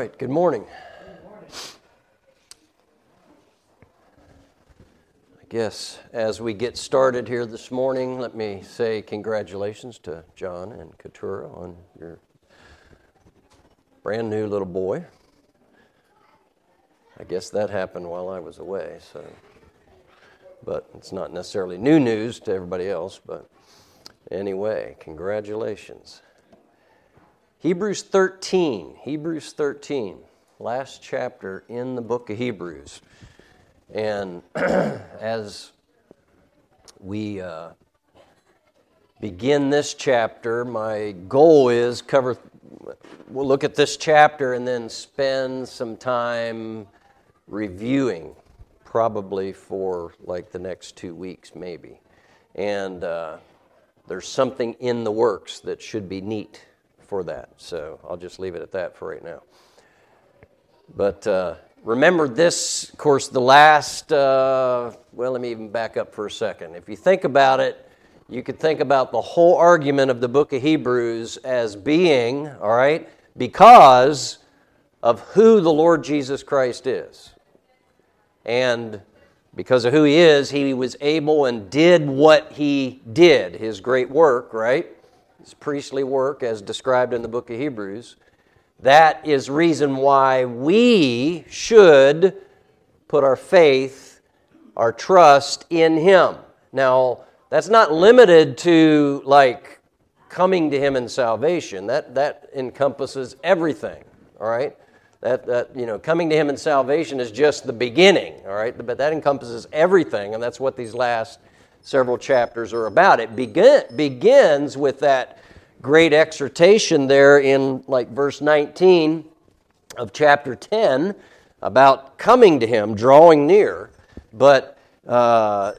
right, good morning. I guess as we get started here this morning, let me say congratulations to John and Katura on your brand new little boy. I guess that happened while I was away, so but it's not necessarily new news to everybody else, but anyway, congratulations. Hebrews 13, Hebrews 13, last chapter in the book of Hebrews. And as we uh, begin this chapter, my goal is cover we'll look at this chapter and then spend some time reviewing probably for like the next two weeks maybe and uh, there's something in the works that should be neat for that. So I'll just leave it at that for right now. But uh, remember this, of course, the last, uh, well, let me even back up for a second. If you think about it, you could think about the whole argument of the book of Hebrews as being, all right, because of who the Lord Jesus Christ is. And because of who he is, he was able and did what he did, his great work, right? His priestly work as described in the book of Hebrews. That is reason why we should put our faith, our trust in him. Now, that's not limited to like coming to him in salvation. That that encompasses everything, all right? That, that you know coming to him in salvation is just the beginning all right but that encompasses everything and that's what these last several chapters are about. It begin, begins with that great exhortation there in like verse 19 of chapter 10 about coming to Him, drawing near. But uh,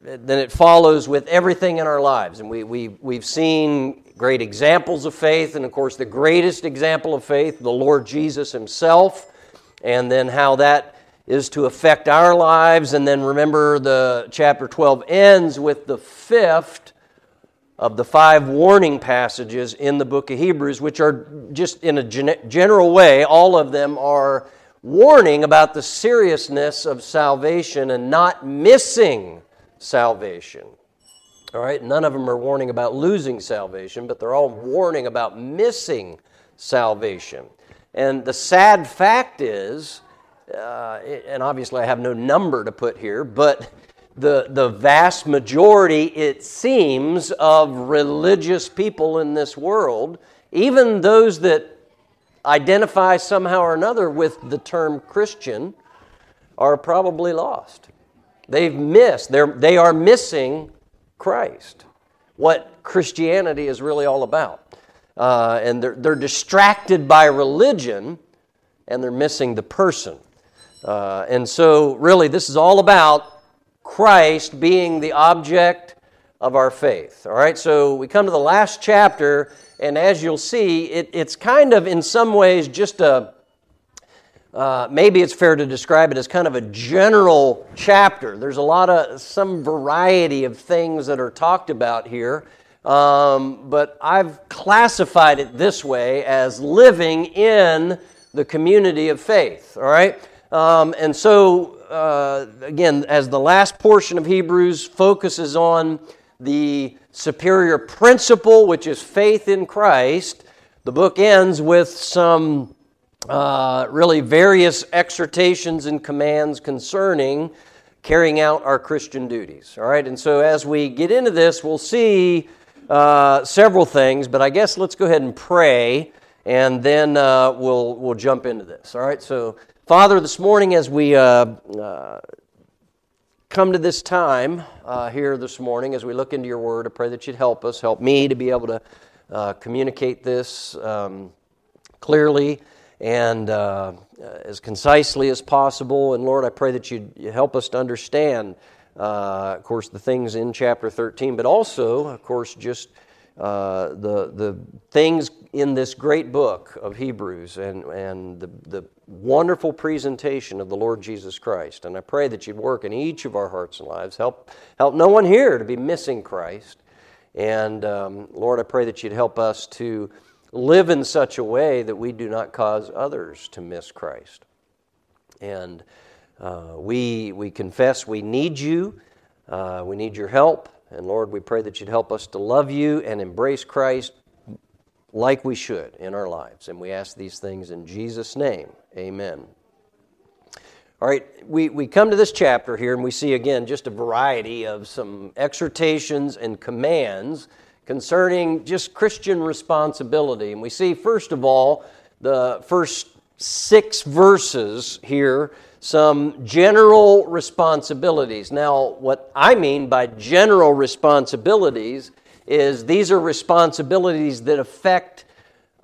then it follows with everything in our lives. And we, we, we've seen great examples of faith, and of course, the greatest example of faith, the Lord Jesus Himself, and then how that is to affect our lives. And then remember, the chapter 12 ends with the fifth of the five warning passages in the book of Hebrews, which are just in a general way, all of them are warning about the seriousness of salvation and not missing salvation. All right, none of them are warning about losing salvation, but they're all warning about missing salvation. And the sad fact is uh, and obviously I have no number to put here, but the, the vast majority, it seems, of religious people in this world, even those that identify somehow or another with the term Christian, are probably lost. They've missed, they're, they are missing Christ, what Christianity is really all about. Uh, and they're, they're distracted by religion and they're missing the person. Uh, and so, really, this is all about Christ being the object of our faith. All right, so we come to the last chapter, and as you'll see, it, it's kind of in some ways just a uh, maybe it's fair to describe it as kind of a general chapter. There's a lot of some variety of things that are talked about here. Um, but I've classified it this way as living in the community of faith. All right? Um, and so, uh, again, as the last portion of Hebrews focuses on the superior principle, which is faith in Christ, the book ends with some uh, really various exhortations and commands concerning carrying out our Christian duties. All right, and so as we get into this, we'll see uh, several things, but I guess let's go ahead and pray, and then uh, we'll we'll jump into this. All right, so Father, this morning as we uh, uh, come to this time uh, here this morning, as we look into your word, I pray that you'd help us, help me to be able to uh, communicate this um, clearly and uh, as concisely as possible. And Lord, I pray that you'd help us to understand, uh, of course, the things in chapter 13, but also, of course, just uh, the, the things in this great book of Hebrews and, and the, the wonderful presentation of the Lord Jesus Christ. And I pray that you'd work in each of our hearts and lives. Help, help no one here to be missing Christ. And um, Lord, I pray that you'd help us to live in such a way that we do not cause others to miss Christ. And uh, we, we confess we need you, uh, we need your help. And Lord, we pray that you'd help us to love you and embrace Christ like we should in our lives. And we ask these things in Jesus' name. Amen. All right, we, we come to this chapter here and we see again just a variety of some exhortations and commands concerning just Christian responsibility. And we see, first of all, the first six verses here, some general responsibilities. Now, what I mean by general responsibilities is these are responsibilities that affect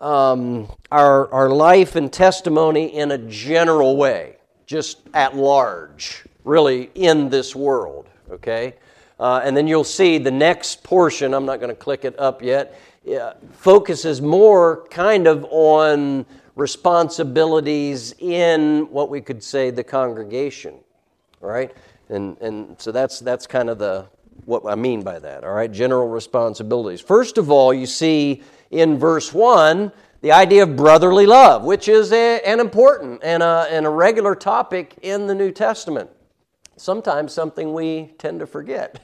um, our, our life and testimony in a general way, just at large, really in this world, okay? Uh, and then you'll see the next portion, I'm not going to click it up yet, uh, focuses more kind of on responsibilities in what we could say the congregation, right? And, and so that's, that's kind of the, what I mean by that, all right? General responsibilities. First of all, you see in verse 1 the idea of brotherly love, which is a, an important and a, and a regular topic in the New Testament. Sometimes something we tend to forget,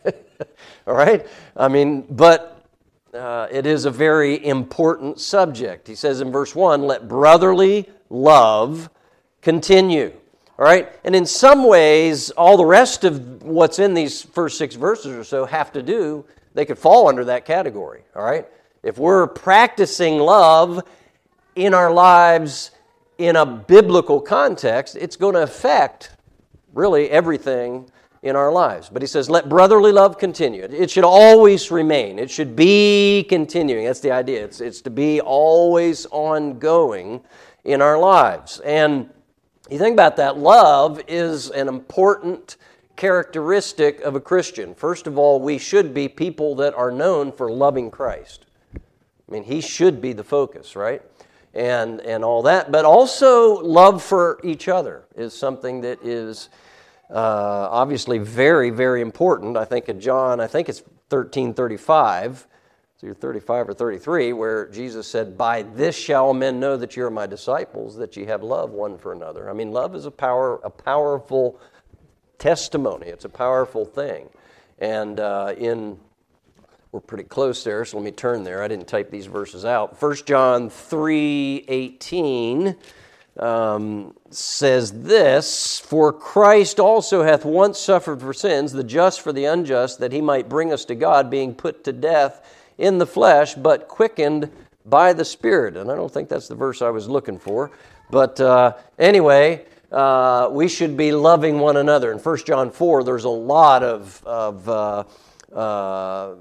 all right? I mean, but uh, it is a very important subject. He says in verse 1 let brotherly love continue. All right? And in some ways, all the rest of what's in these first six verses or so have to do, they could fall under that category. All right? If we're practicing love in our lives in a biblical context, it's going to affect really everything in our lives. But he says, let brotherly love continue. It should always remain, it should be continuing. That's the idea. It's, it's to be always ongoing in our lives. And you think about that, love is an important characteristic of a Christian. First of all, we should be people that are known for loving Christ. I mean, he should be the focus, right? And, and all that. But also, love for each other is something that is uh, obviously very, very important. I think in John, I think it's 1335 so you're 35 or 33, where Jesus said, By this shall men know that you're my disciples, that you have love one for another. I mean, love is a power, a powerful testimony. It's a powerful thing. And uh, in we're pretty close there, so let me turn there. I didn't type these verses out. 1 John 3 18 um, says this For Christ also hath once suffered for sins, the just for the unjust, that he might bring us to God, being put to death in the flesh, but quickened by the Spirit. And I don't think that's the verse I was looking for. But uh, anyway, uh, we should be loving one another. In 1 John 4, there's a lot of, of uh, uh,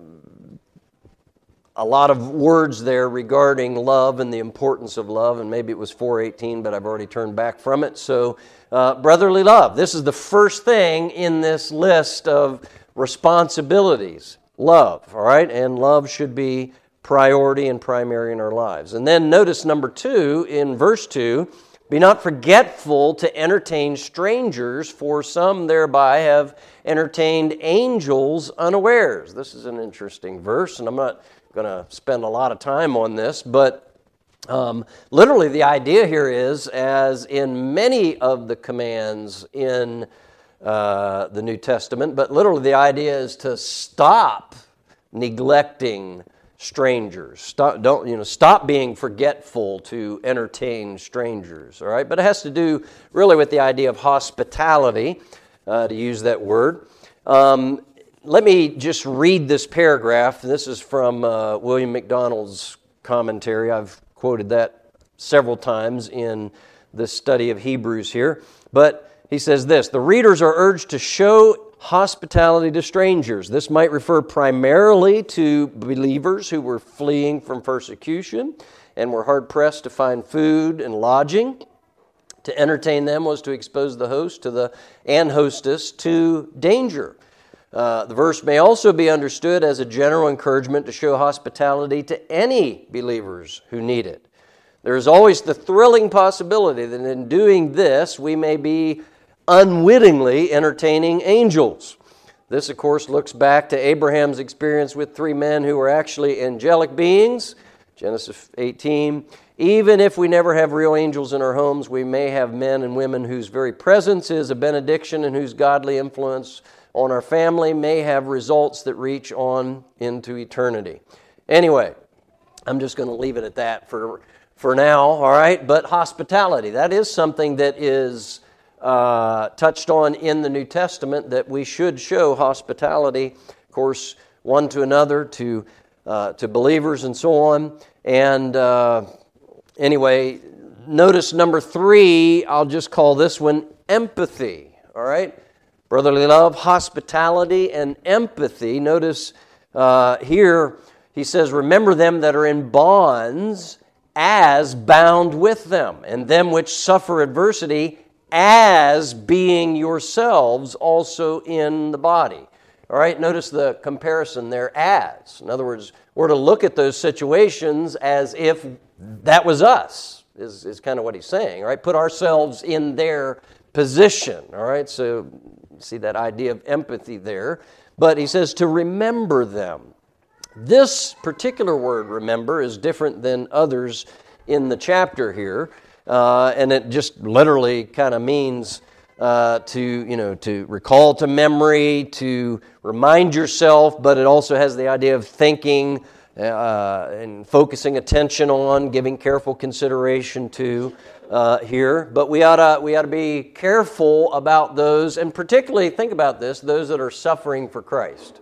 a lot of words there regarding love and the importance of love, and maybe it was 418, but I've already turned back from it. So, uh, brotherly love. This is the first thing in this list of responsibilities love, all right? And love should be priority and primary in our lives. And then notice number two in verse 2 be not forgetful to entertain strangers, for some thereby have entertained angels unawares. This is an interesting verse, and I'm not going to spend a lot of time on this, but um, literally the idea here is, as in many of the commands in uh, the New Testament, but literally the idea is to stop neglecting strangers. Stop, don't, you know, stop being forgetful to entertain strangers, all right? But it has to do really with the idea of hospitality, uh, to use that word. Um, let me just read this paragraph. This is from uh, William MacDonald's commentary. I've quoted that several times in the study of Hebrews here. But he says this The readers are urged to show hospitality to strangers. This might refer primarily to believers who were fleeing from persecution and were hard pressed to find food and lodging. To entertain them was to expose the host to the and hostess to danger. Uh, the verse may also be understood as a general encouragement to show hospitality to any believers who need it. There is always the thrilling possibility that in doing this, we may be unwittingly entertaining angels. This, of course, looks back to Abraham's experience with three men who were actually angelic beings Genesis 18. Even if we never have real angels in our homes, we may have men and women whose very presence is a benediction and whose godly influence on our family may have results that reach on into eternity. Anyway, I'm just going to leave it at that for, for now, all right? But hospitality, that is something that is uh, touched on in the New Testament that we should show hospitality, of course, one to another, to, uh, to believers, and so on. And uh, anyway, notice number three, I'll just call this one empathy, all right? Brotherly love, hospitality, and empathy. Notice uh, here he says, Remember them that are in bonds as bound with them, and them which suffer adversity as being yourselves also in the body. All right, notice the comparison there as. In other words, we're to look at those situations as if that was us, is, is kind of what he's saying, all right? Put ourselves in their position, all right? So, see that idea of empathy there. But he says to remember them. This particular word, remember, is different than others in the chapter here. Uh, and it just literally kind of means uh, to you know to recall to memory, to remind yourself, but it also has the idea of thinking uh, and focusing attention on, giving careful consideration to. Uh, here, but we ought to we ought to be careful about those, and particularly think about this: those that are suffering for Christ.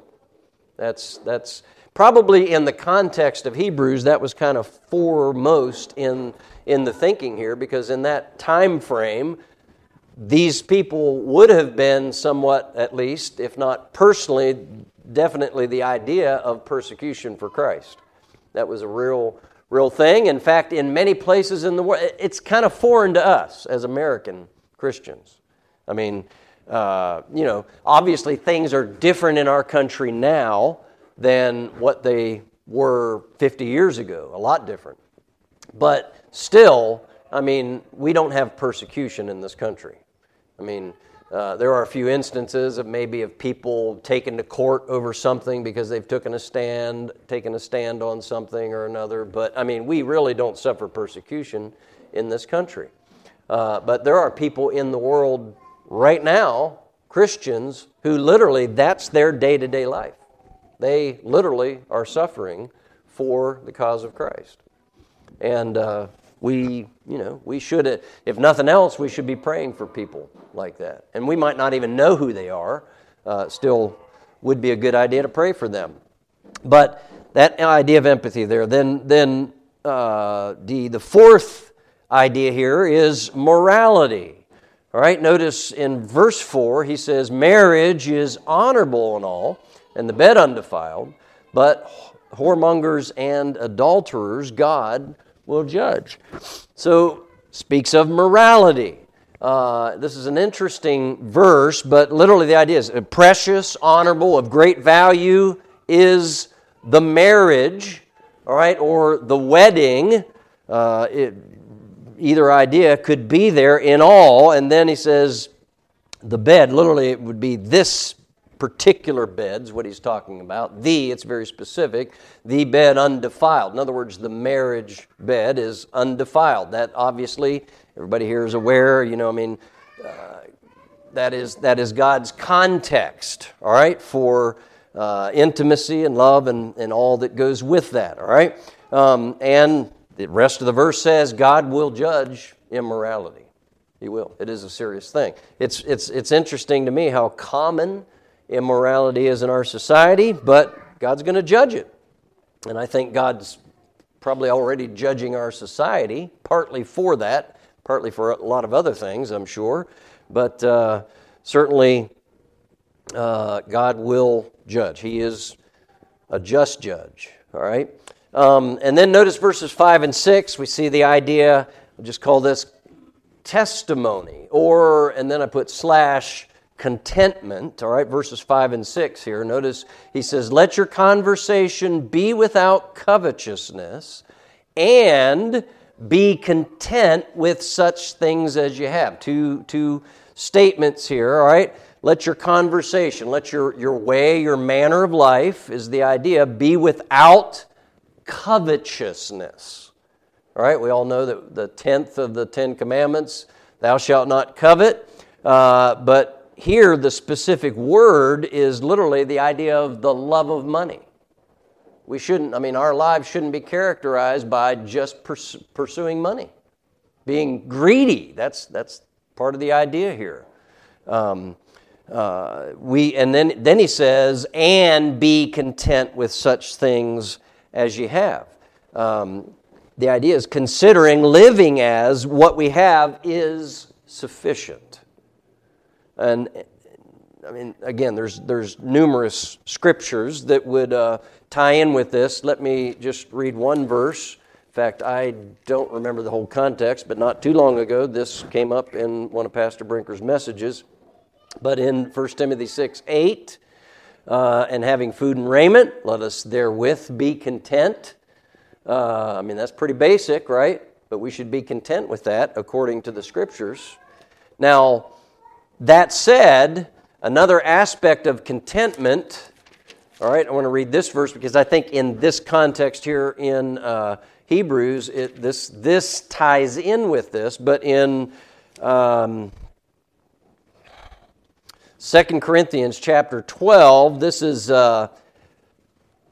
That's that's probably in the context of Hebrews. That was kind of foremost in in the thinking here because in that time frame, these people would have been somewhat, at least, if not personally, definitely the idea of persecution for Christ. That was a real, real thing. In fact, in many places in the world, it's kind of foreign to us as American Christians. I mean, uh, you know, obviously things are different in our country now than what they were 50 years ago, a lot different. But still, I mean, we don't have persecution in this country. I mean, uh, there are a few instances of maybe of people taken to court over something because they've taken a stand, taken a stand on something or another. But I mean, we really don't suffer persecution in this country. Uh, but there are people in the world right now, Christians, who literally that's their day to day life. They literally are suffering for the cause of Christ. And uh, we, you know, we should, if nothing else, we should be praying for people like that. And we might not even know who they are. Uh, still, would be a good idea to pray for them. But that idea of empathy there. Then, then uh, the the fourth idea here is morality. All right. Notice in verse four, he says, "Marriage is honorable and all, and the bed undefiled, but." Whoremongers and adulterers, God will judge. So, speaks of morality. Uh, this is an interesting verse, but literally the idea is precious, honorable, of great value is the marriage, all right, or the wedding. Uh, it, either idea could be there in all. And then he says, the bed, literally, it would be this particular beds, what he's talking about. The, it's very specific, the bed undefiled. In other words, the marriage bed is undefiled. That obviously, everybody here is aware, you know, I mean, uh, that, is, that is God's context, all right, for uh, intimacy and love and, and all that goes with that, all right? Um, and the rest of the verse says God will judge immorality. He will. It is a serious thing. It's, it's, it's interesting to me how common immorality is in our society, but God's going to judge it. And I think God's probably already judging our society, partly for that, partly for a lot of other things, I'm sure. But uh, certainly, uh, God will judge. He is a just judge, all right? Um, and then notice verses 5 and 6, we see the idea, I'll just call this testimony, or, and then I put slash, contentment, all right, verses 5 and 6 here. Notice he says, Let your conversation be without covetousness and be content with such things as you have. Two, two statements here, all right? Let your conversation, let your, your way, your manner of life is the idea, be without covetousness. All right, we all know that the tenth of the Ten Commandments, thou shalt not covet. Uh, but here, the specific word is literally the idea of the love of money. We shouldn't, I mean, our lives shouldn't be characterized by just pers- pursuing money, being greedy. That's, that's part of the idea here. Um, uh, we, and then, then he says, and be content with such things as you have. Um, the idea is considering living as what we have is sufficient. And I mean, again, there's, there's numerous scriptures that would uh, tie in with this. Let me just read one verse. In fact, I don't remember the whole context, but not too long ago, this came up in one of Pastor Brinker's messages. But in 1 Timothy 6 8, uh, and having food and raiment, let us therewith be content. Uh, I mean, that's pretty basic, right? But we should be content with that according to the scriptures. Now, that said, another aspect of contentment, all right, I want to read this verse because I think in this context here in uh, Hebrews, it, this, this ties in with this, but in. Um, 2 Corinthians chapter 12, this is uh,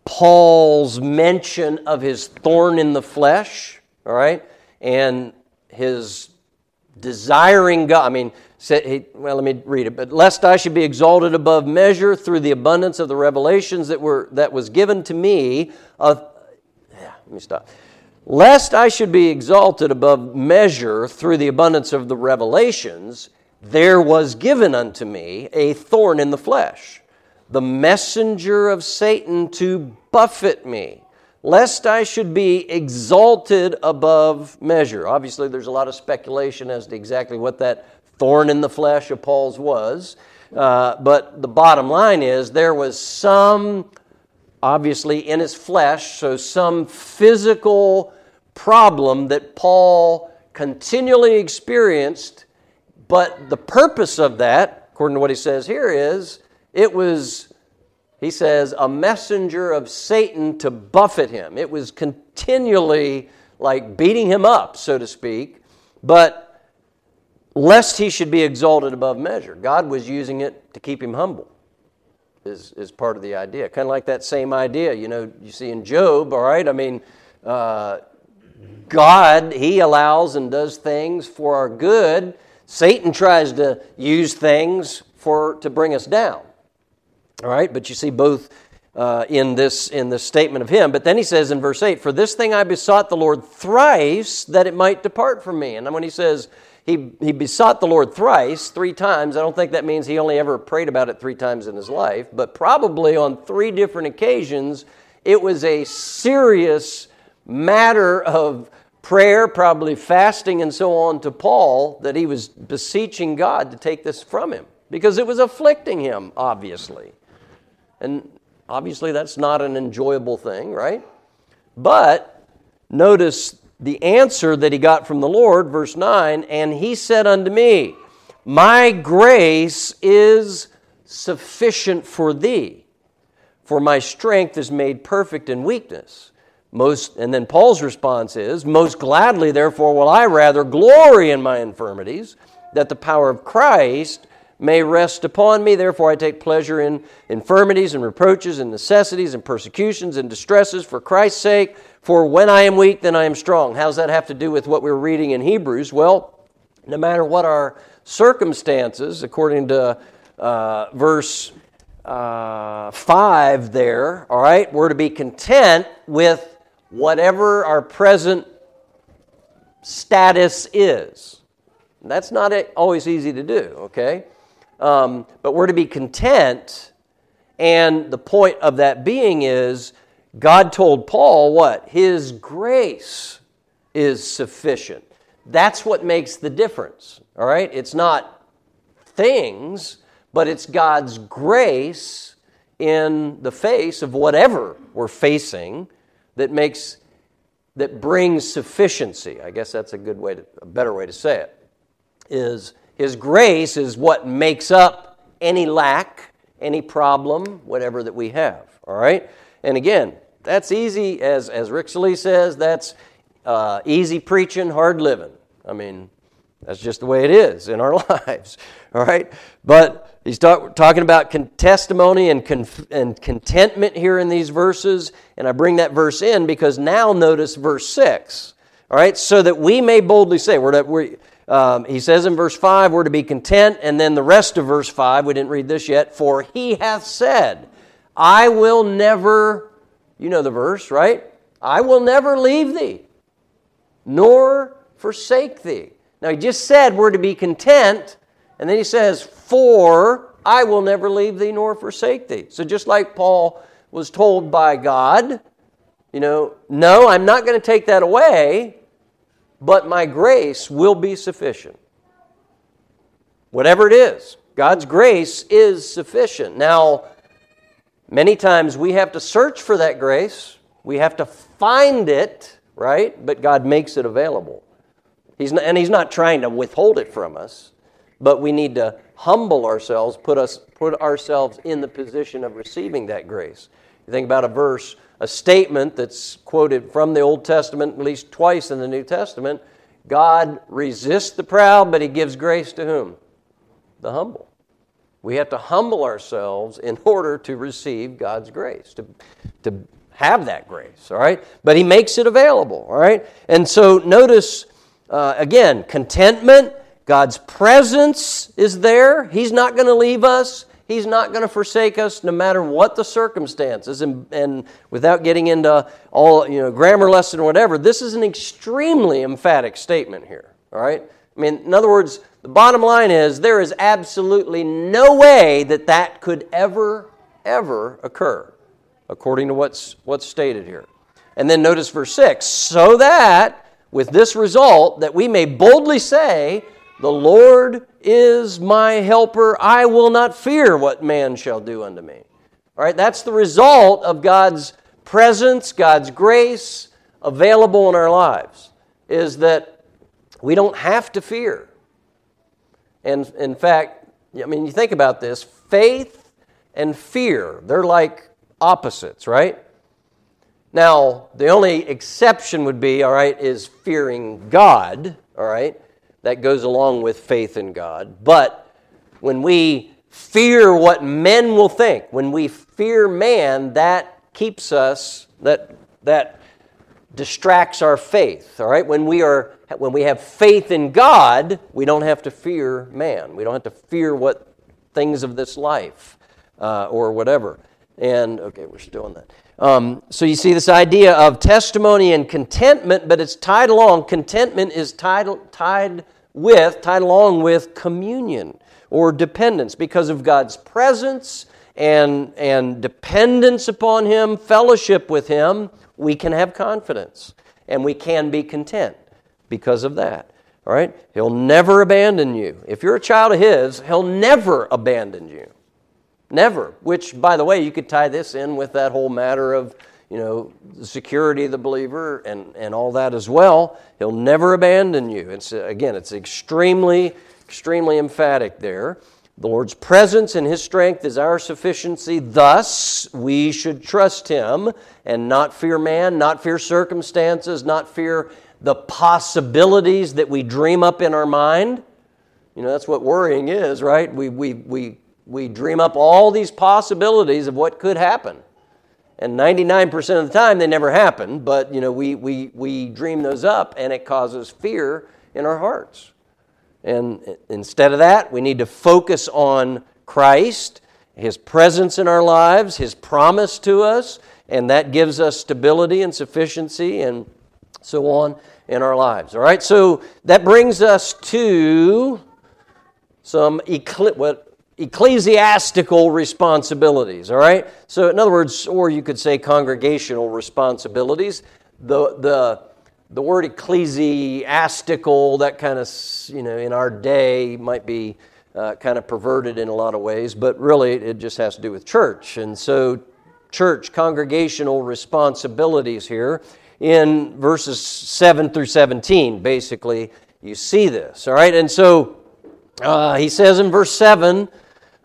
Paul's mention of his thorn in the flesh, all right, and his desiring God. I mean, well, let me read it. But lest I should be exalted above measure through the abundance of the revelations that were that was given to me. Of, yeah, let me stop. Lest I should be exalted above measure through the abundance of the revelations there was given unto me a thorn in the flesh, the messenger of Satan to buffet me, lest I should be exalted above measure. Obviously, there's a lot of speculation as to exactly what that thorn in the flesh of Paul's was. Uh, but the bottom line is there was some, obviously, in his flesh, so some physical problem that Paul continually experienced but the purpose of that, according to what he says here, is it was, he says, a messenger of Satan to buffet him. It was continually like beating him up, so to speak, but lest he should be exalted above measure. God was using it to keep him humble. Is, is part of the idea. Kind of like that same idea, you know, you see in Job, all right? I mean, uh, God, He allows and does things for our good, Satan tries to use things for to bring us down. All right, but you see both uh, in this in this statement of him. But then he says in verse eight, "For this thing I besought the Lord thrice that it might depart from me." And then when he says he he besought the Lord thrice, three times, I don't think that means he only ever prayed about it three times in his life, but probably on three different occasions, it was a serious matter of prayer, probably fasting and so on to Paul that he was beseeching God to take this from him because it was afflicting him, obviously. And obviously, that's not an enjoyable thing, right? But notice the answer that he got from the Lord, verse 9, and he said unto me, My grace is sufficient for thee, for my strength is made perfect in weakness. Most, and then Paul's response is, Most gladly, therefore, will I rather glory in my infirmities, that the power of Christ may rest upon me. Therefore, I take pleasure in infirmities and reproaches and necessities and persecutions and distresses for Christ's sake. For when I am weak, then I am strong. How does that have to do with what we're reading in Hebrews? Well, no matter what our circumstances, according to uh, verse uh, 5 there, all right, we're to be content with whatever our present status is. That's not always easy to do, okay? Um, but we're to be content, and the point of that being is God told Paul what? His grace is sufficient. That's what makes the difference, all right? It's not things, but it's God's grace in the face of whatever we're facing that makes that brings sufficiency. I guess that's a good way to a better way to say it. Is his grace is what makes up any lack, any problem, whatever that we have. All right? And again, that's easy, as, as Rick Salee says, that's uh, easy preaching, hard living. I mean, that's just the way it is in our lives, all right? But he's talk, talking about con- testimony and, and contentment here in these verses, and I bring that verse in because now notice verse 6, all right? So that we may boldly say, we're, we're um, he says in verse 5, we're to be content, and then the rest of verse 5, we didn't read this yet, for he hath said, I will never, you know the verse, right? I will never leave thee, nor forsake thee. Now, he just said we're to be content, and then he says, For I will never leave thee nor forsake thee. So, just like Paul was told by God, you know, no, I'm not going to take that away, but my grace will be sufficient. Whatever it is, God's grace is sufficient. Now, many times we have to search for that grace, we have to find it, right? But God makes it available. He's not, and He's not trying to withhold it from us, but we need to humble ourselves, put, us, put ourselves in the position of receiving that grace. You think about a verse a statement that's quoted from the Old Testament at least twice in the New Testament God resists the proud, but he gives grace to whom? The humble. We have to humble ourselves in order to receive God's grace, to, to have that grace, all right? But he makes it available, all right? And so notice, uh, again, contentment, God's presence is there. He's not going to leave us. He's not going to forsake us no matter what the circumstances. And, and without getting into all, you know, grammar lesson or whatever, this is an extremely emphatic statement here. All right? I mean, in other words, the bottom line is there is absolutely no way that that could ever, ever occur, according to what's, what's stated here. And then notice verse 6 so that with this result, that we may boldly say, the Lord is my helper. I will not fear what man shall do unto me. All right, that's the result of God's presence, God's grace available in our lives, is that we don't have to fear. And in fact, I mean, you think about this faith and fear, they're like opposites, right? Now, the only exception would be, all right, is fearing God, all right? That goes along with faith in God. But when we fear what men will think, when we fear man, that keeps us, that, that distracts our faith. All right? When we are when we have faith in God, we don't have to fear man. We don't have to fear what things of this life uh, or whatever. And okay, we're still on that. Um, so you see this idea of testimony and contentment, but it's tied along. Contentment is tied, tied with, tied along with communion or dependence because of God's presence and, and dependence upon Him, fellowship with Him, we can have confidence and we can be content because of that. All right? He'll never abandon you. If you're a child of His, He'll never abandon you. Never. Which, by the way, you could tie this in with that whole matter of you know, the security of the believer and, and all that as well. He'll never abandon you. It's, again, it's extremely, extremely emphatic there. The Lord's presence and His strength is our sufficiency. Thus, we should trust Him and not fear man, not fear circumstances, not fear the possibilities that we dream up in our mind. You know, that's what worrying is, right? We, we, we, we dream up all these possibilities of what could happen. And 99% of the time they never happen, but you know, we, we, we dream those up and it causes fear in our hearts. And instead of that, we need to focus on Christ, His presence in our lives, His promise to us, and that gives us stability and sufficiency and so on in our lives. All right, so that brings us to some eclipse. what ecclesiastical responsibilities, all right? So, in other words, or you could say congregational responsibilities. The, the, the word ecclesiastical, that kind of, you know, in our day might be uh, kind of perverted in a lot of ways, but really it just has to do with church. And so, church congregational responsibilities here in verses 7 through 17, basically, you see this, all right? And so, uh, he says in verse 7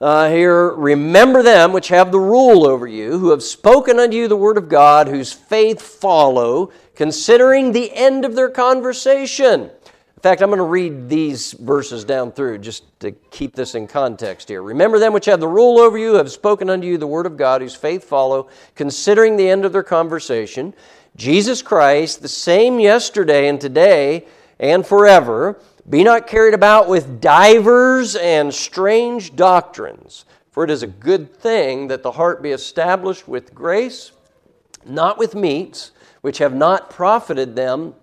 uh, here, remember them which have the rule over you, who have spoken unto you the word of God, whose faith follow, considering the end of their conversation. In fact, I'm going to read these verses down through just to keep this in context here. Remember them which have the rule over you, have spoken unto you the word of God, whose faith follow, considering the end of their conversation. Jesus Christ, the same yesterday and today and forever be not carried about with divers and strange doctrines, for it is a good thing that the heart be established with grace, not with meats, which have not profited them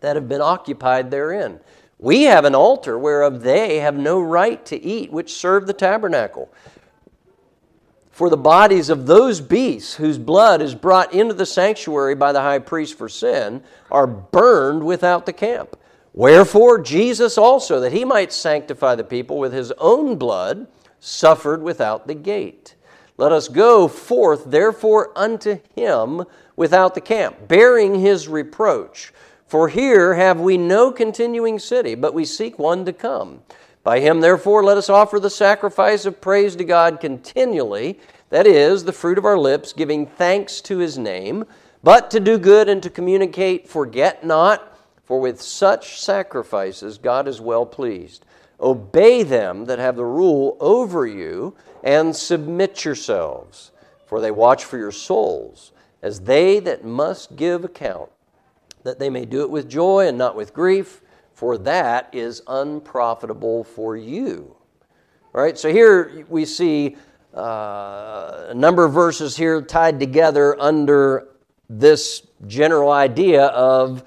that have been occupied therein. We have an altar whereof they have no right to eat, which serve the tabernacle. For the bodies of those beasts whose blood is brought into the sanctuary by the high priest for sin are burned without the camp. Wherefore, Jesus also, that he might sanctify the people with his own blood, suffered without the gate. Let us go forth, therefore, unto him without the camp, bearing his reproach. For here have we no continuing city, but we seek one to come. By him, therefore, let us offer the sacrifice of praise to God continually, that is, the fruit of our lips, giving thanks to his name. But to do good and to communicate, forget not for with such sacrifices God is well pleased. Obey them that have the rule over you, and submit yourselves, for they watch for your souls, as they that must give account, that they may do it with joy and not with grief, for that is unprofitable for you. All right, so here we see uh, a number of verses here tied together under this general idea of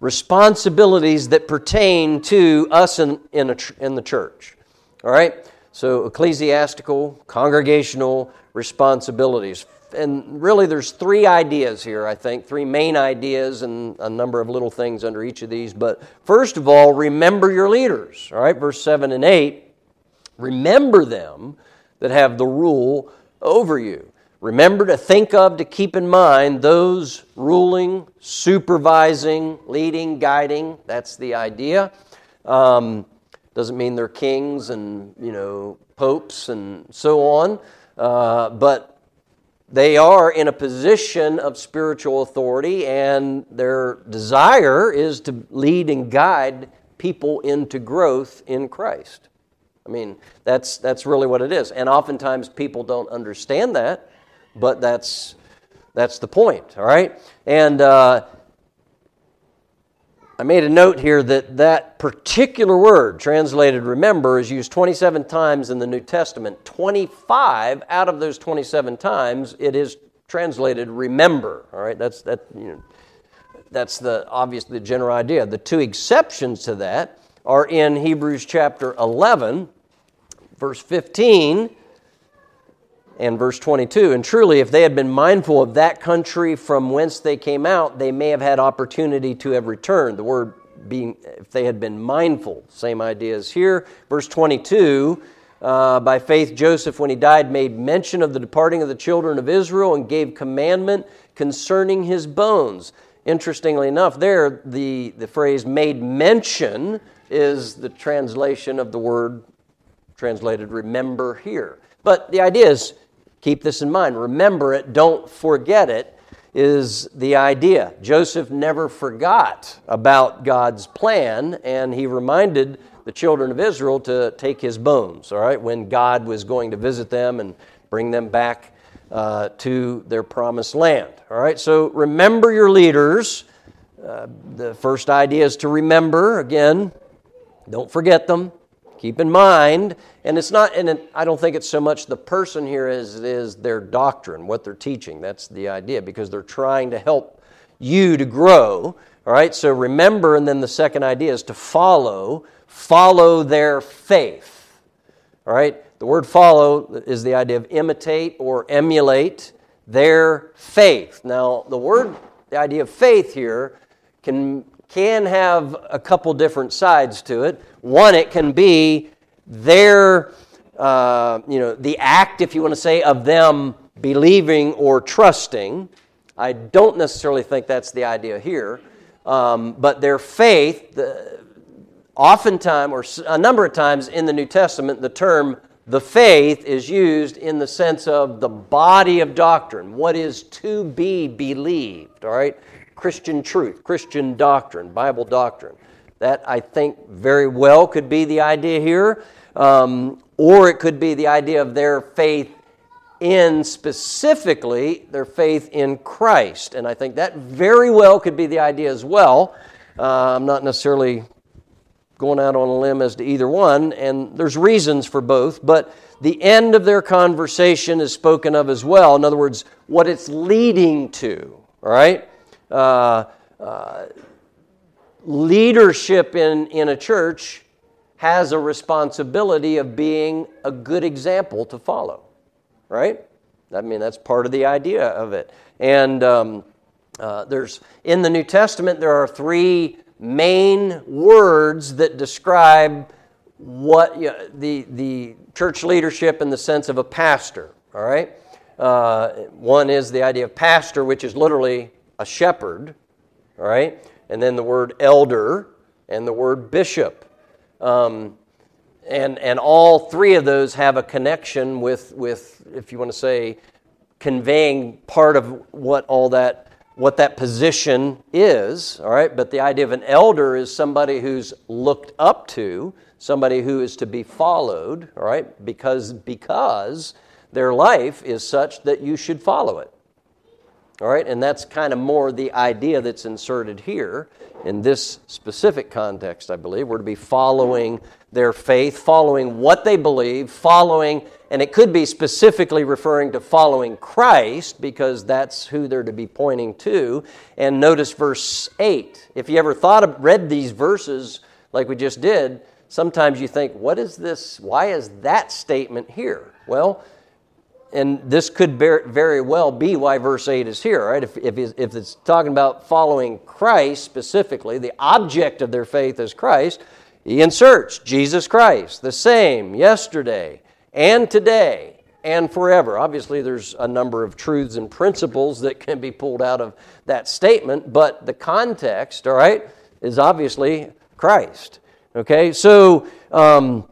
responsibilities that pertain to us in, in, a, in the church. All right? So, ecclesiastical, congregational responsibilities. And really, there's three ideas here, I think, three main ideas and a number of little things under each of these. But first of all, remember your leaders. All right? Verse 7 and 8. Remember them that have the rule over you. Remember to think of, to keep in mind those ruling, supervising, leading, guiding. That's the idea. Um, doesn't mean they're kings and you know popes and so on, uh, but they are in a position of spiritual authority, and their desire is to lead and guide people into growth in Christ. I mean, that's that's really what it is. And oftentimes people don't understand that but that's that's the point, all right? And uh, I made a note here that that particular word, translated remember, is used 27 times in the New Testament. 25 out of those 27 times, it is translated remember, all right? That's, that, you know, that's the obviously the general idea. The two exceptions to that are in Hebrews chapter 11, verse 15 and verse 22 and truly if they had been mindful of that country from whence they came out they may have had opportunity to have returned. The word being if they had been mindful same idea as here. Verse 22 uh, by faith joseph when he died made mention of the departing of the children of israel and gave commandment concerning his bones. Interestingly enough there the, the phrase made mention is the translation of the word translated remember here. But the idea is Keep this in mind. Remember it, don't forget it, is the idea. Joseph never forgot about God's plan, and he reminded the children of Israel to take his bones, all right, when God was going to visit them and bring them back uh, to their promised land. All right, so remember your leaders. Uh, the first idea is to remember, again, don't forget them. Keep in mind, and it's not, and it, I don't think it's so much the person here as it is their doctrine, what they're teaching. That's the idea, because they're trying to help you to grow. All right, so remember, and then the second idea is to follow, follow their faith. All right, the word follow is the idea of imitate or emulate their faith. Now, the word, the idea of faith here can can have a couple different sides to it. One, it can be their, uh, you know, the act, if you want to say, of them believing or trusting. I don't necessarily think that's the idea here. Um, but their faith, the, oftentimes, or a number of times in the New Testament, the term the faith is used in the sense of the body of doctrine, what is to be believed, all right? Christian truth, Christian doctrine, Bible doctrine. That I think very well could be the idea here, um, or it could be the idea of their faith in specifically their faith in Christ. And I think that very well could be the idea as well. Uh, I'm not necessarily going out on a limb as to either one, and there's reasons for both, but the end of their conversation is spoken of as well. In other words, what it's leading to, all right? Uh, uh, leadership in, in a church has a responsibility of being a good example to follow, right? I mean, that's part of the idea of it. And um, uh, there's in the New Testament, there are three main words that describe what you know, the, the church leadership in the sense of a pastor, all right? Uh, one is the idea of pastor, which is literally a shepherd, all right? And then the word elder and the word bishop. Um, and, and all three of those have a connection with, with, if you want to say, conveying part of what all that what that position is, all right? But the idea of an elder is somebody who's looked up to, somebody who is to be followed, all right? Because because their life is such that you should follow it. All right? And that's kind of more the idea that's inserted here in this specific context, I believe. We're to be following their faith, following what they believe, following, and it could be specifically referring to following Christ because that's who they're to be pointing to. And notice verse 8. If you ever thought of, read these verses like we just did, sometimes you think, what is this? Why is that statement here? Well, and this could very well be why verse 8 is here, right? If, if, if it's talking about following Christ specifically, the object of their faith is Christ, he inserts Jesus Christ, the same yesterday and today and forever. Obviously, there's a number of truths and principles that can be pulled out of that statement, but the context, all right, is obviously Christ. Okay, so um,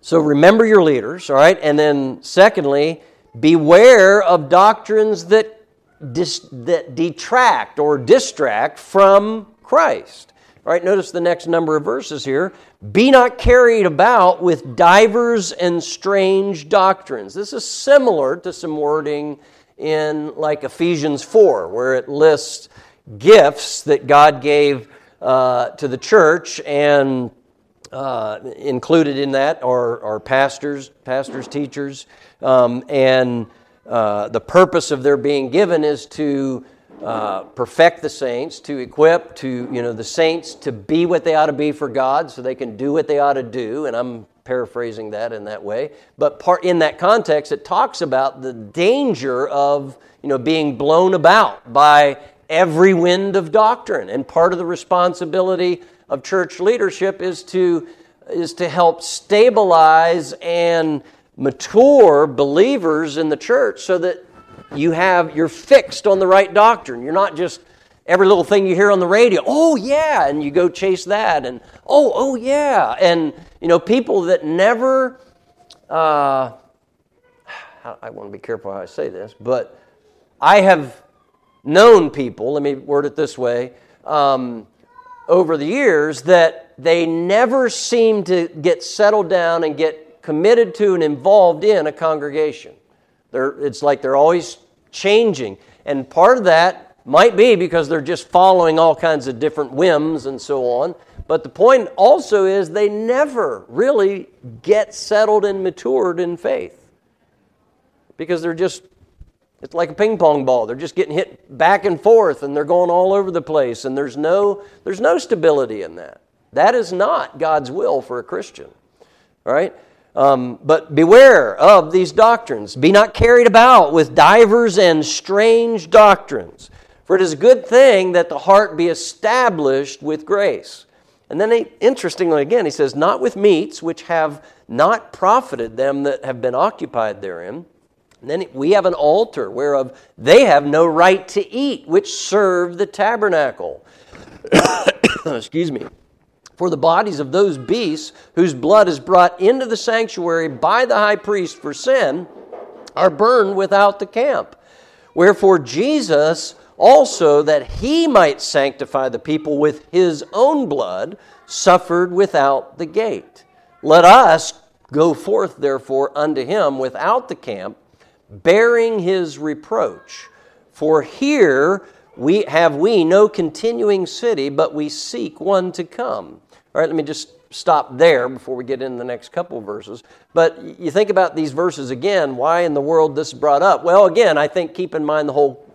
so remember your leaders, all right, and then secondly, beware of doctrines that dis, that detract or distract from Christ. All right, notice the next number of verses here. Be not carried about with divers and strange doctrines. This is similar to some wording in like Ephesians 4, where it lists gifts that God gave uh, to the church, and uh, included in that are, are pastors, pastors, teachers, um, and uh, the purpose of their being given is to uh, perfect the saints, to equip to you know the saints to be what they ought to be for God, so they can do what they ought to do. And I'm paraphrasing that in that way. But part in that context, it talks about the danger of you know being blown about by every wind of doctrine. And part of the responsibility of church leadership is to is to help stabilize and mature believers in the church so that you have you're fixed on the right doctrine. You're not just every little thing you hear on the radio. Oh yeah, and you go chase that, and oh oh yeah, and you know people that never. Uh, I want to be careful how I say this, but I have known people. Let me word it this way. Um, over the years, that they never seem to get settled down and get committed to and involved in a congregation. They're, it's like they're always changing. And part of that might be because they're just following all kinds of different whims and so on. But the point also is they never really get settled and matured in faith because they're just it's like a ping pong ball. They're just getting hit back and forth and they're going all over the place and there's no there's no stability in that. That is not God's will for a Christian. All right? Um, but beware of these doctrines. Be not carried about with divers and strange doctrines. For it is a good thing that the heart be established with grace. And then, he, interestingly, again, he says, Not with meats which have not profited them that have been occupied therein. And then we have an altar whereof they have no right to eat, which serve the tabernacle. Excuse me. For the bodies of those beasts whose blood is brought into the sanctuary by the high priest for sin are burned without the camp. Wherefore Jesus also, that he might sanctify the people with his own blood, suffered without the gate. Let us go forth, therefore, unto him without the camp, bearing his reproach. For here we have we no continuing city, but we seek one to come. All right, let me just stop there before we get into the next couple verses. But you think about these verses again, why in the world this is brought up? Well, again, I think keep in mind the whole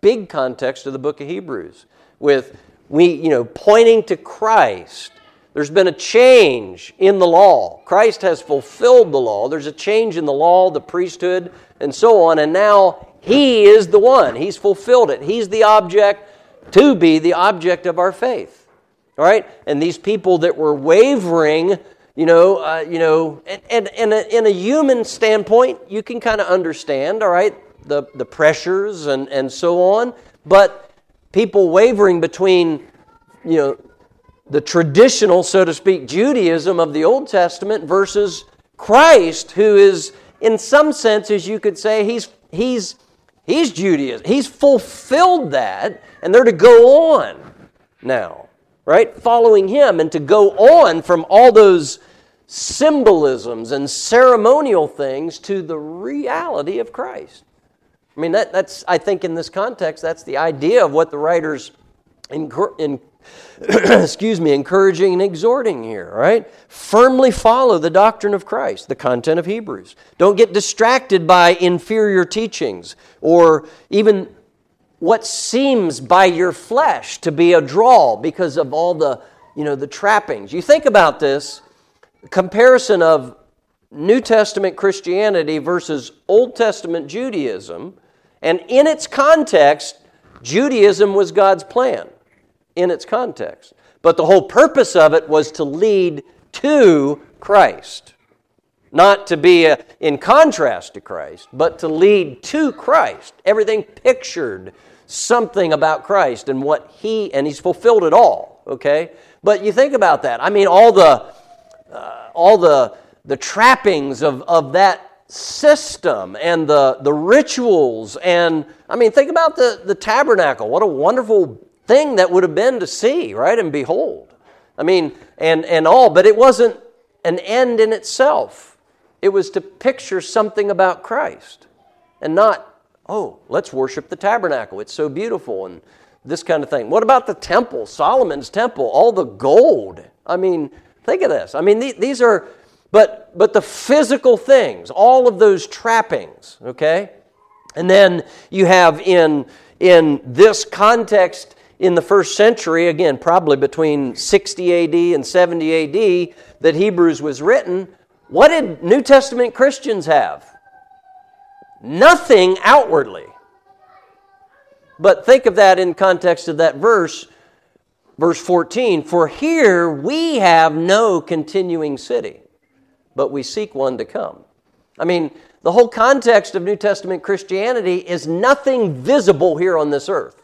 big context of the book of Hebrews with we, you know, pointing to Christ. There's been a change in the law. Christ has fulfilled the law. There's a change in the law, the priesthood, and so on. And now He is the one. He's fulfilled it. He's the object to be the object of our faith. All right? And these people that were wavering, you know, uh, you know, and, and, and a, in a human standpoint, you can kind of understand, all right, the, the pressures and, and so on. But people wavering between, you know, the traditional, so to speak, Judaism of the Old Testament versus Christ, who is, in some senses, you could say, he's, he's, he's Judaism. He's fulfilled that, and they're to go on now right? Following him and to go on from all those symbolisms and ceremonial things to the reality of Christ. I mean, that, that's, I think, in this context, that's the idea of what the writer's in, in, excuse me, encouraging and exhorting here, right? Firmly follow the doctrine of Christ, the content of Hebrews. Don't get distracted by inferior teachings or even what seems by your flesh to be a draw because of all the, you know, the trappings. You think about this comparison of New Testament Christianity versus Old Testament Judaism, and in its context, Judaism was God's plan in its context. But the whole purpose of it was to lead to Christ. Not to be a, in contrast to Christ, but to lead to Christ. Everything pictured something about Christ and what he, and he's fulfilled it all, okay? But you think about that. I mean, all the, uh, all the, the trappings of, of that system and the, the rituals and i mean think about the, the tabernacle what a wonderful thing that would have been to see right and behold i mean and and all but it wasn't an end in itself it was to picture something about christ and not oh, let's worship the tabernacle. It's so beautiful and this kind of thing. What about the temple, Solomon's temple, all the gold? I mean, think of this. I mean, these are, but, but the physical things, all of those trappings, okay? And then you have in, in this context in the first century, again, probably between 60 AD and 70 AD, that Hebrews was written. What did New Testament Christians have? Nothing outwardly. But think of that in context of that verse, verse 14. For here we have no continuing city, but we seek one to come. I mean, the whole context of New Testament Christianity is nothing visible here on this earth.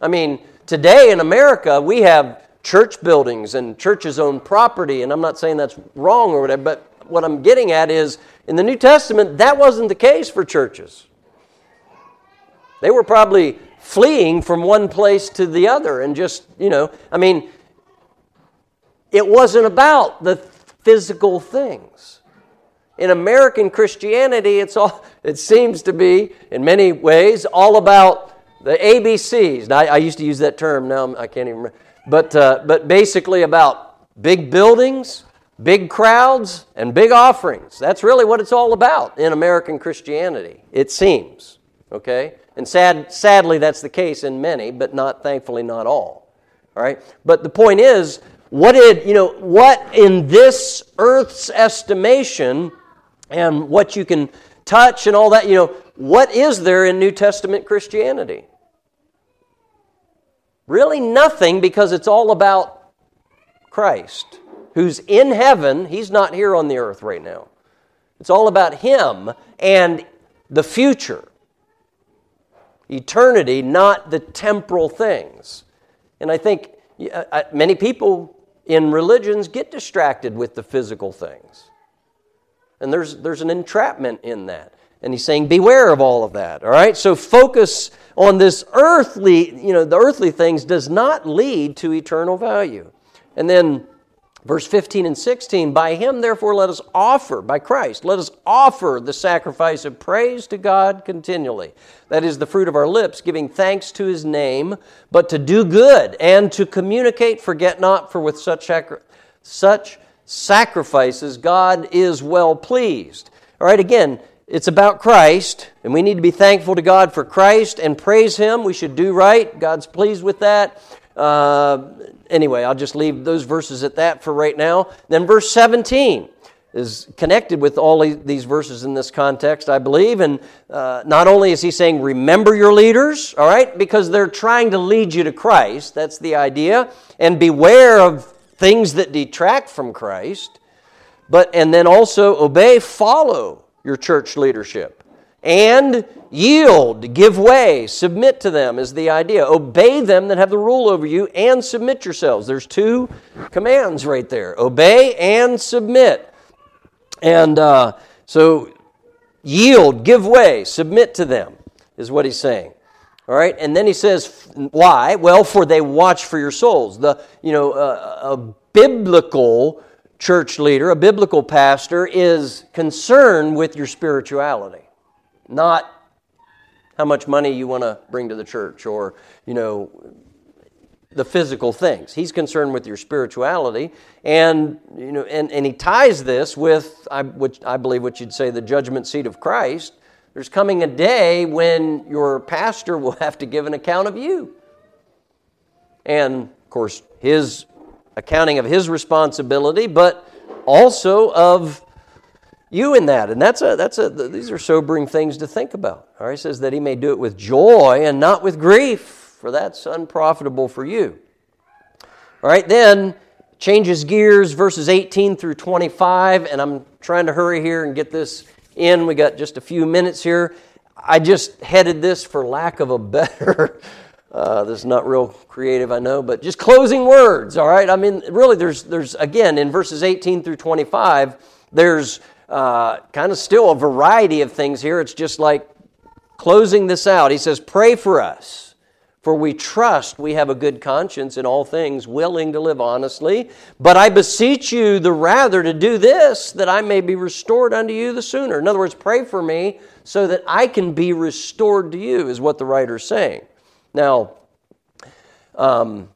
I mean, today in America, we have church buildings and churches own property, and I'm not saying that's wrong or whatever, but what I'm getting at is in the New Testament, that wasn't the case for churches. They were probably fleeing from one place to the other and just, you know, I mean, it wasn't about the physical things. In American Christianity, it's all, it seems to be, in many ways, all about the ABCs. I, I used to use that term, now I can't even remember. But, uh, but basically about big buildings, big crowds and big offerings. That's really what it's all about in American Christianity, it seems. Okay? And sad, sadly, that's the case in many, but not, thankfully, not all. All right? But the point is, what did, you know, what in this earth's estimation and what you can touch and all that, you know, what is there in New Testament Christianity? Really nothing because it's all about Christ who's in heaven. He's not here on the earth right now. It's all about Him and the future. Eternity, not the temporal things. And I think uh, uh, many people in religions get distracted with the physical things. And there's, there's an entrapment in that. And he's saying, beware of all of that. All right? So focus on this earthly, you know, the earthly things does not lead to eternal value. And then Verse 15 and 16, by him therefore let us offer, by Christ, let us offer the sacrifice of praise to God continually. That is the fruit of our lips, giving thanks to his name, but to do good and to communicate, forget not, for with such, such sacrifices God is well pleased. All right, again, it's about Christ, and we need to be thankful to God for Christ and praise him. We should do right. God's pleased with that. Uh, anyway, I'll just leave those verses at that for right now. Then, verse 17 is connected with all these verses in this context, I believe. And uh, not only is he saying, remember your leaders, all right, because they're trying to lead you to Christ. That's the idea. And beware of things that detract from Christ. But, and then also obey, follow your church leadership and yield, give way, submit to them is the idea. Obey them that have the rule over you and submit yourselves. There's two commands right there obey and submit. And uh, so, yield, give way, submit to them is what he's saying. All right, and then he says, why? Well, for they watch for your souls. The, you know, uh, a biblical church leader, a biblical pastor, is concerned with your spirituality not how much money you want to bring to the church or, you know, the physical things. He's concerned with your spirituality. And, you know, and, and he ties this with, I, which I believe what you'd say, the judgment seat of Christ. There's coming a day when your pastor will have to give an account of you. And, of course, his accounting of his responsibility, but also of you in that. And that's a, that's a, these are sobering things to think about. All right, he says that he may do it with joy and not with grief, for that's unprofitable for you. All right, then changes gears, verses 18 through 25, and I'm trying to hurry here and get this in. We got just a few minutes here. I just headed this for lack of a better. Uh, this is not real creative, I know, but just closing words. All right. I mean, really, there's there's again in verses 18 through 25. There's uh, kind of still a variety of things here. It's just like closing this out. He says, Pray for us, for we trust we have a good conscience in all things, willing to live honestly. But I beseech you the rather to do this, that I may be restored unto you the sooner. In other words, pray for me so that I can be restored to you, is what the writer's saying. Now, um,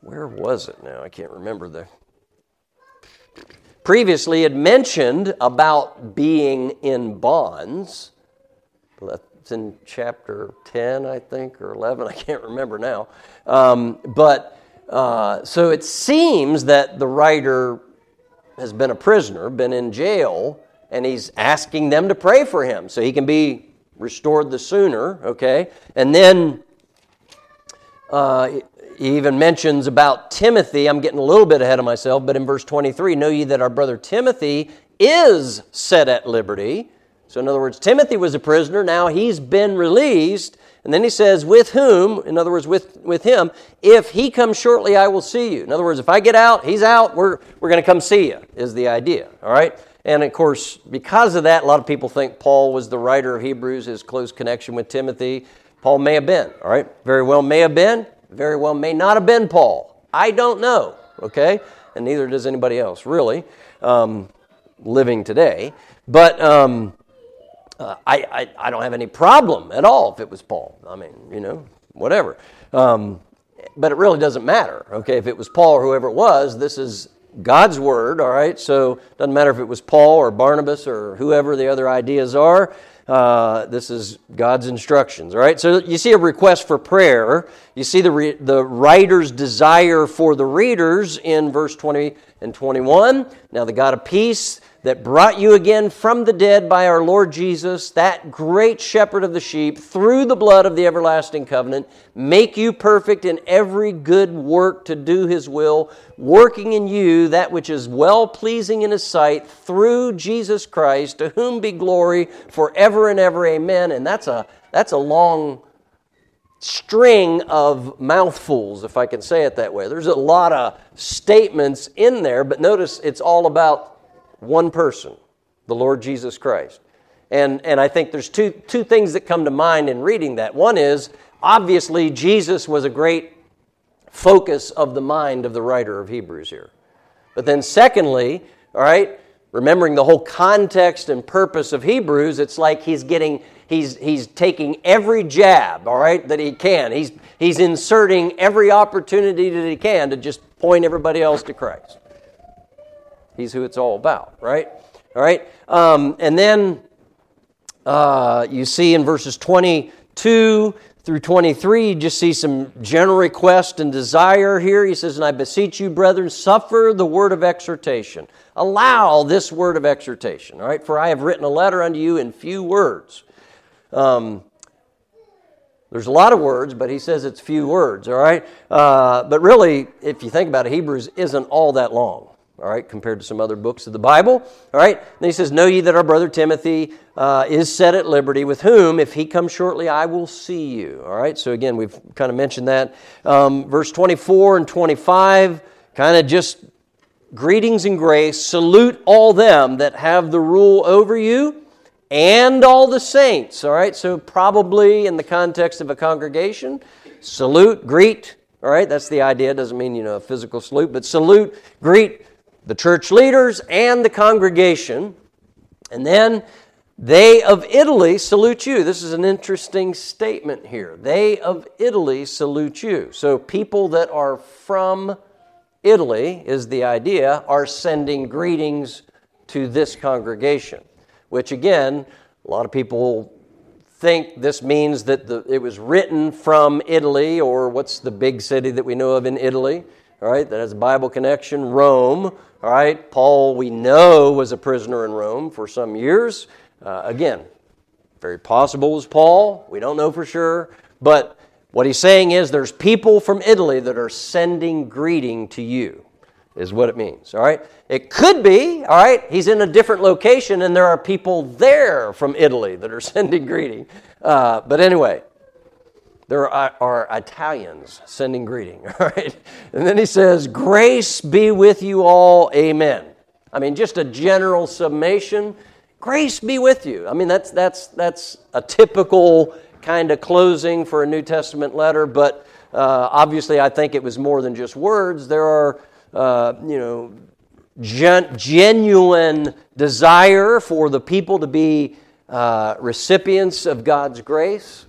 where was it now? I can't remember the previously had mentioned about being in bonds. It's in chapter 10, I think, or 11, I can't remember now. Um, but uh, so it seems that the writer has been a prisoner, been in jail, and he's asking them to pray for him so he can be restored the sooner, okay? And then uh, he even mentions about Timothy. I'm getting a little bit ahead of myself, but in verse 23, know ye that our brother Timothy is set at liberty. So, in other words, Timothy was a prisoner. Now he's been released. And then he says, with whom, in other words, with, with him, if he comes shortly, I will see you. In other words, if I get out, he's out, we're, we're going to come see you, is the idea. All right? And of course, because of that, a lot of people think Paul was the writer of Hebrews, his close connection with Timothy. Paul may have been, all right? Very well may have been very well may not have been Paul. I don't know, okay? And neither does anybody else, really, um, living today. But um, uh, I, I, I, don't have any problem at all if it was Paul. I mean, you know, whatever. Um, but it really doesn't matter, okay? If it was Paul or whoever it was, this is God's word, all right? So it doesn't matter if it was Paul or Barnabas or whoever the other ideas are. Uh, this is God's instructions. All right, so you see a request for prayer. You see the, re- the writer's desire for the readers in verse 20 and 21. Now, the God of peace that brought you again from the dead by our Lord Jesus, that great shepherd of the sheep, through the blood of the everlasting covenant, make you perfect in every good work to do his will, working in you that which is well pleasing in his sight, through Jesus Christ, to whom be glory forever and ever. Amen. And that's a that's a long string of mouthfuls, if I can say it that way. There's a lot of statements in there, but notice it's all about one person, the Lord Jesus Christ. And, and I think there's two, two things that come to mind in reading that. One is, obviously, Jesus was a great focus of the mind of the writer of Hebrews here. But then, secondly, all right, remembering the whole context and purpose of Hebrews, it's like he's getting he's he's taking every jab, all right, that he can. He's he's inserting every opportunity that he can to just point everybody else to Christ. He's who it's all about, right? All right, um, and then uh, you see in verses twenty-two through 23, you just see some general request and desire here. He says, And I beseech you, brethren, suffer the word of exhortation. Allow this word of exhortation. All right, for I have written a letter unto you in few words. Um, there's a lot of words, but he says it's few words, all right? Uh, but really, if you think about it, Hebrews isn't all that long all right, compared to some other books of the Bible. All right, and he says, Know ye that our brother Timothy uh, is set at liberty, with whom, if he comes shortly, I will see you. All right, so again, we've kind of mentioned that. Um, verse 24 and 25, kind of just greetings and grace. Salute all them that have the rule over you and all the saints. All right, so probably in the context of a congregation, salute, greet. All right, that's the idea. Doesn't mean, you know, a physical salute, but salute, greet the church leaders and the congregation. And then they of Italy salute you. This is an interesting statement here. They of Italy salute you. So people that are from Italy, is the idea, are sending greetings to this congregation, which again, a lot of people think this means that the, it was written from Italy, or what's the big city that we know of in Italy? All right, that has a Bible connection, Rome. All right, Paul, we know, was a prisoner in Rome for some years. Uh, again, very possible was Paul. We don't know for sure. But what he's saying is there's people from Italy that are sending greeting to you, is what it means. All right? It could be, all right, he's in a different location and there are people there from Italy that are sending greeting. Uh, but anyway, there are, are, Italians sending greeting, all right? And then he says, Grace be with you all, amen. I mean, just a general summation. Grace be with you. I mean, that's, that's, that's a typical kind of closing for a New Testament letter, but uh, obviously I think it was more than just words. There are, uh, you know, gen- genuine desire for the people to be uh, recipients of God's grace.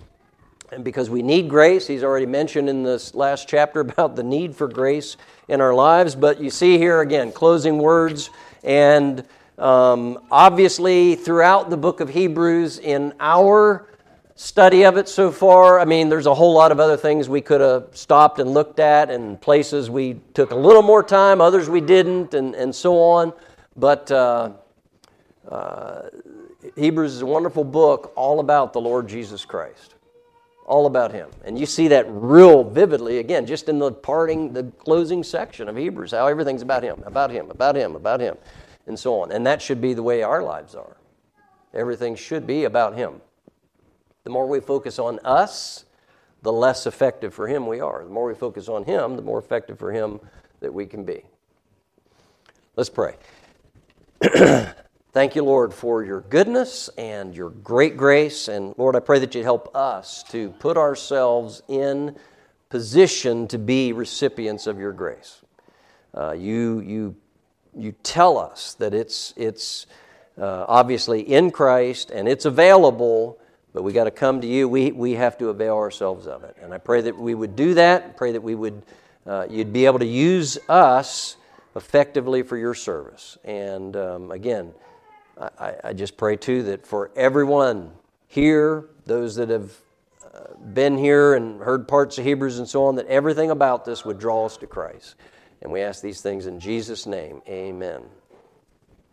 And because we need grace, he's already mentioned in this last chapter about the need for grace in our lives. But you see here again, closing words. And um, obviously, throughout the book of Hebrews, in our study of it so far, I mean, there's a whole lot of other things we could have stopped and looked at, and places we took a little more time, others we didn't, and, and so on. But uh, uh, Hebrews is a wonderful book all about the Lord Jesus Christ all about him. And you see that real vividly, again, just in the parting, the closing section of Hebrews, how everything's about him, about him, about him, about him, and so on. And that should be the way our lives are. Everything should be about him. The more we focus on us, the less effective for him we are. The more we focus on him, the more effective for him that we can be. Let's pray. Thank you, Lord, for your goodness and your great grace. And Lord, I pray that you help us to put ourselves in position to be recipients of your grace. Uh, you, you, you tell us that it's, it's uh, obviously in Christ and it's available, but we got to come to you. We, we have to avail ourselves of it. And I pray that we would do that. Pray that we would, uh, you'd be able to use us effectively for your service. And um, again, I, I just pray too that for everyone here, those that have uh, been here and heard parts of Hebrews and so on, that everything about this would draw us to Christ. And we ask these things in Jesus' name. Amen.